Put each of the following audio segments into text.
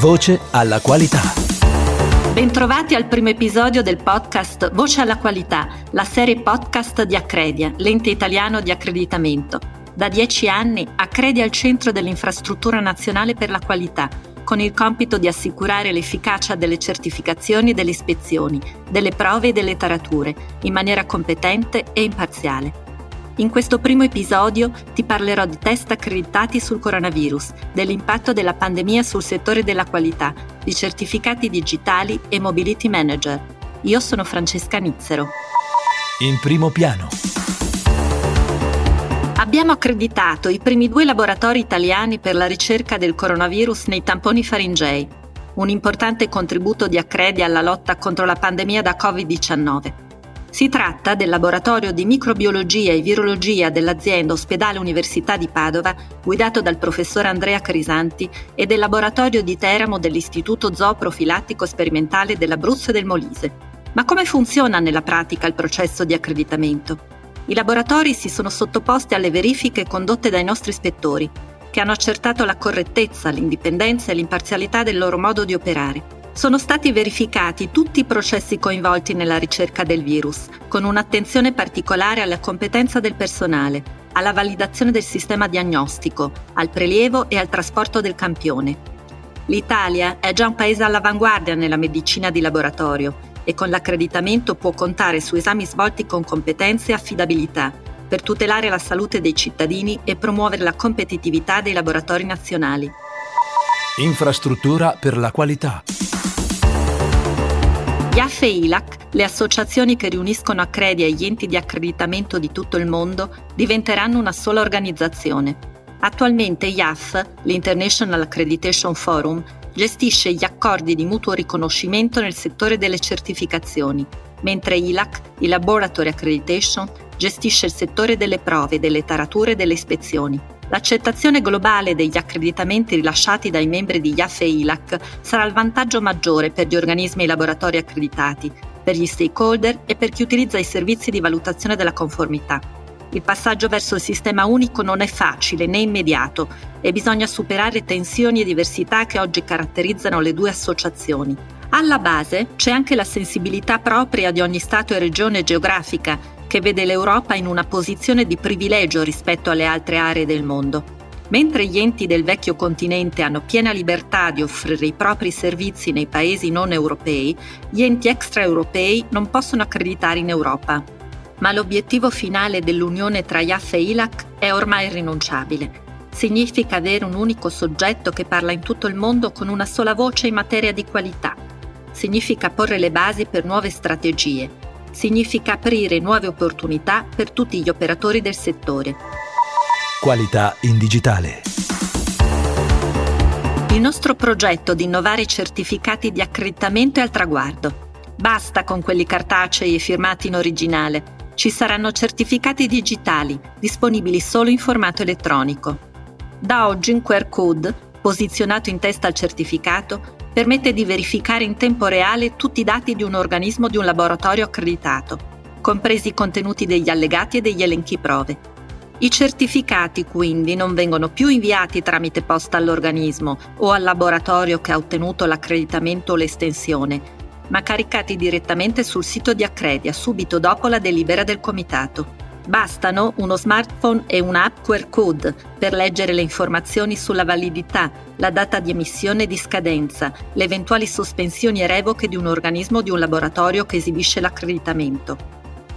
Voce alla qualità. Bentrovati al primo episodio del podcast Voce alla qualità, la serie podcast di Accredia, l'ente italiano di accreditamento. Da dieci anni Accredia è al centro dell'infrastruttura nazionale per la qualità, con il compito di assicurare l'efficacia delle certificazioni e delle ispezioni, delle prove e delle tarature, in maniera competente e imparziale. In questo primo episodio ti parlerò di test accreditati sul coronavirus, dell'impatto della pandemia sul settore della qualità, di certificati digitali e mobility manager. Io sono Francesca Nizzero. In primo piano. Abbiamo accreditato i primi due laboratori italiani per la ricerca del coronavirus nei tamponi faringei, un importante contributo di Accredi alla lotta contro la pandemia da Covid-19. Si tratta del laboratorio di microbiologia e virologia dell'azienda Ospedale Università di Padova, guidato dal professor Andrea Crisanti, e del laboratorio di Teramo dell'Istituto Zooprofilattico Sperimentale dell'Abruzzo e del Molise. Ma come funziona nella pratica il processo di accreditamento? I laboratori si sono sottoposti alle verifiche condotte dai nostri ispettori, che hanno accertato la correttezza, l'indipendenza e l'imparzialità del loro modo di operare sono stati verificati tutti i processi coinvolti nella ricerca del virus, con un'attenzione particolare alla competenza del personale, alla validazione del sistema diagnostico, al prelievo e al trasporto del campione. L'Italia è già un paese all'avanguardia nella medicina di laboratorio e con l'accreditamento può contare su esami svolti con competenze e affidabilità per tutelare la salute dei cittadini e promuovere la competitività dei laboratori nazionali. Infrastruttura per la qualità. IAF e ILAC, le associazioni che riuniscono accredi e gli enti di accreditamento di tutto il mondo, diventeranno una sola organizzazione. Attualmente IAF, l'International Accreditation Forum, gestisce gli accordi di mutuo riconoscimento nel settore delle certificazioni, mentre ILAC, il Laboratory Accreditation, gestisce il settore delle prove, delle tarature e delle ispezioni. L'accettazione globale degli accreditamenti rilasciati dai membri di IAF e ILAC sarà il vantaggio maggiore per gli organismi e i laboratori accreditati, per gli stakeholder e per chi utilizza i servizi di valutazione della conformità. Il passaggio verso il sistema unico non è facile né immediato e bisogna superare tensioni e diversità che oggi caratterizzano le due associazioni. Alla base c'è anche la sensibilità propria di ogni Stato e regione geografica che vede l'Europa in una posizione di privilegio rispetto alle altre aree del mondo. Mentre gli enti del vecchio continente hanno piena libertà di offrire i propri servizi nei paesi non europei, gli enti extraeuropei non possono accreditare in Europa. Ma l'obiettivo finale dell'unione tra IAF e ILAC è ormai irrinunciabile. Significa avere un unico soggetto che parla in tutto il mondo con una sola voce in materia di qualità. Significa porre le basi per nuove strategie, significa aprire nuove opportunità per tutti gli operatori del settore. Qualità in digitale. Il nostro progetto di innovare i certificati di accreditamento è al traguardo. Basta con quelli cartacei e firmati in originale. Ci saranno certificati digitali, disponibili solo in formato elettronico. Da oggi un QR code, posizionato in testa al certificato, permette di verificare in tempo reale tutti i dati di un organismo di un laboratorio accreditato, compresi i contenuti degli allegati e degli elenchi prove. I certificati quindi non vengono più inviati tramite posta all'organismo o al laboratorio che ha ottenuto l'accreditamento o l'estensione, ma caricati direttamente sul sito di Accredia subito dopo la delibera del comitato. Bastano uno smartphone e un'app QR code per leggere le informazioni sulla validità, la data di emissione e di scadenza, le eventuali sospensioni e revoche di un organismo o di un laboratorio che esibisce l'accreditamento.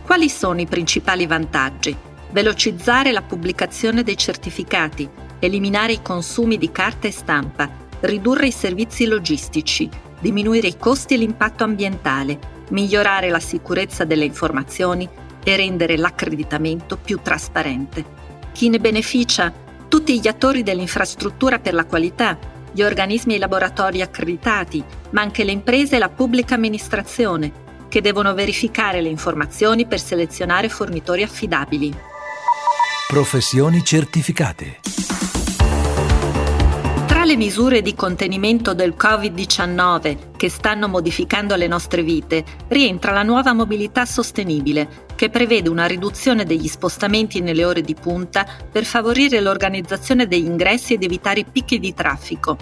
Quali sono i principali vantaggi? Velocizzare la pubblicazione dei certificati, eliminare i consumi di carta e stampa, ridurre i servizi logistici, diminuire i costi e l'impatto ambientale, migliorare la sicurezza delle informazioni e rendere l'accreditamento più trasparente. Chi ne beneficia? Tutti gli attori dell'infrastruttura per la qualità, gli organismi e i laboratori accreditati, ma anche le imprese e la pubblica amministrazione, che devono verificare le informazioni per selezionare fornitori affidabili. Professioni certificate. Tra le misure di contenimento del Covid-19 che stanno modificando le nostre vite, rientra la nuova mobilità sostenibile, che prevede una riduzione degli spostamenti nelle ore di punta per favorire l'organizzazione degli ingressi ed evitare i picchi di traffico.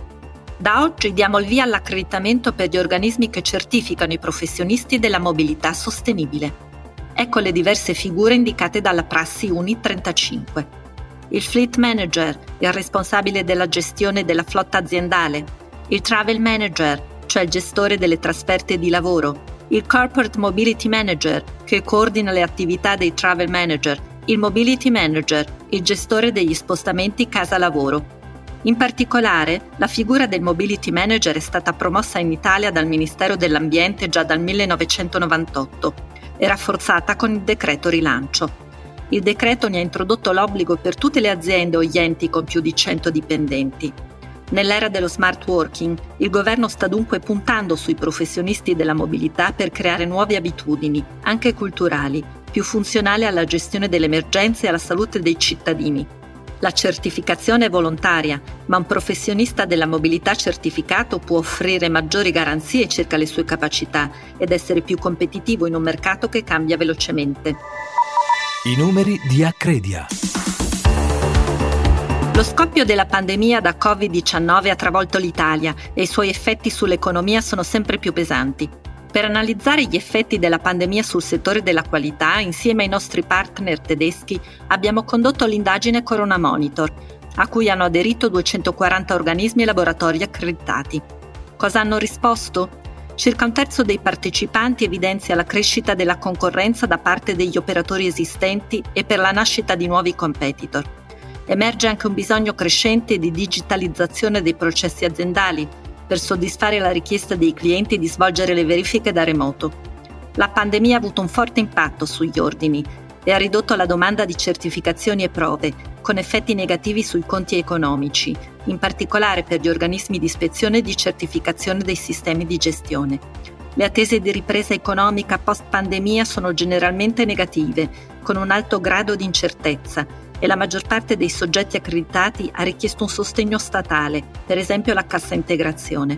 Da oggi diamo il via all'accreditamento per gli organismi che certificano i professionisti della mobilità sostenibile. Ecco le diverse figure indicate dalla prassi UNI 35. Il Fleet Manager, il responsabile della gestione della flotta aziendale, il Travel Manager, cioè il gestore delle trasferte di lavoro, il Corporate Mobility Manager, che coordina le attività dei Travel Manager, il Mobility Manager, il gestore degli spostamenti casa-lavoro. In particolare, la figura del Mobility Manager è stata promossa in Italia dal Ministero dell'Ambiente già dal 1998 e rafforzata con il decreto rilancio. Il decreto ne ha introdotto l'obbligo per tutte le aziende o gli enti con più di 100 dipendenti. Nell'era dello smart working, il governo sta dunque puntando sui professionisti della mobilità per creare nuove abitudini, anche culturali, più funzionali alla gestione delle emergenze e alla salute dei cittadini. La certificazione è volontaria, ma un professionista della mobilità certificato può offrire maggiori garanzie circa le sue capacità ed essere più competitivo in un mercato che cambia velocemente. I numeri di Accredia. Lo scoppio della pandemia da Covid-19 ha travolto l'Italia e i suoi effetti sull'economia sono sempre più pesanti. Per analizzare gli effetti della pandemia sul settore della qualità, insieme ai nostri partner tedeschi, abbiamo condotto l'indagine Corona Monitor, a cui hanno aderito 240 organismi e laboratori accreditati. Cosa hanno risposto? Circa un terzo dei partecipanti evidenzia la crescita della concorrenza da parte degli operatori esistenti e per la nascita di nuovi competitor. Emerge anche un bisogno crescente di digitalizzazione dei processi aziendali per soddisfare la richiesta dei clienti di svolgere le verifiche da remoto. La pandemia ha avuto un forte impatto sugli ordini e ha ridotto la domanda di certificazioni e prove, con effetti negativi sui conti economici, in particolare per gli organismi di ispezione e di certificazione dei sistemi di gestione. Le attese di ripresa economica post-pandemia sono generalmente negative, con un alto grado di incertezza e la maggior parte dei soggetti accreditati ha richiesto un sostegno statale, per esempio la cassa integrazione.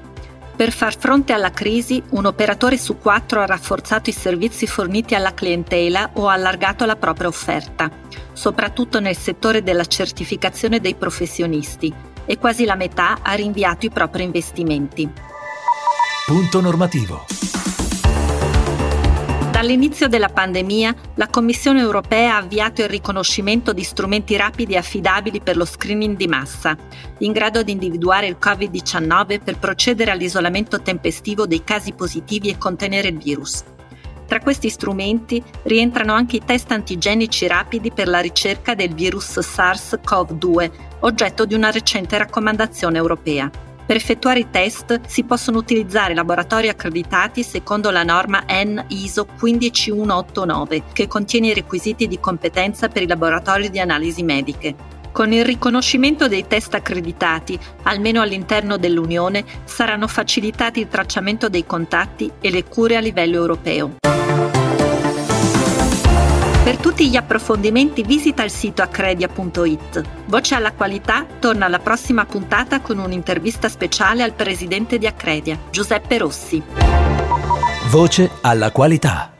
Per far fronte alla crisi, un operatore su quattro ha rafforzato i servizi forniti alla clientela o ha allargato la propria offerta, soprattutto nel settore della certificazione dei professionisti, e quasi la metà ha rinviato i propri investimenti. Punto normativo. Dall'inizio della pandemia, la Commissione europea ha avviato il riconoscimento di strumenti rapidi e affidabili per lo screening di massa, in grado di individuare il Covid-19 per procedere all'isolamento tempestivo dei casi positivi e contenere il virus. Tra questi strumenti rientrano anche i test antigenici rapidi per la ricerca del virus SARS-CoV-2, oggetto di una recente raccomandazione europea. Per effettuare i test si possono utilizzare laboratori accreditati secondo la norma N ISO 15189, che contiene i requisiti di competenza per i laboratori di analisi mediche. Con il riconoscimento dei test accreditati, almeno all'interno dell'Unione, saranno facilitati il tracciamento dei contatti e le cure a livello europeo. Per tutti gli approfondimenti visita il sito accredia.it. Voce alla qualità torna alla prossima puntata con un'intervista speciale al presidente di Accredia, Giuseppe Rossi. Voce alla qualità.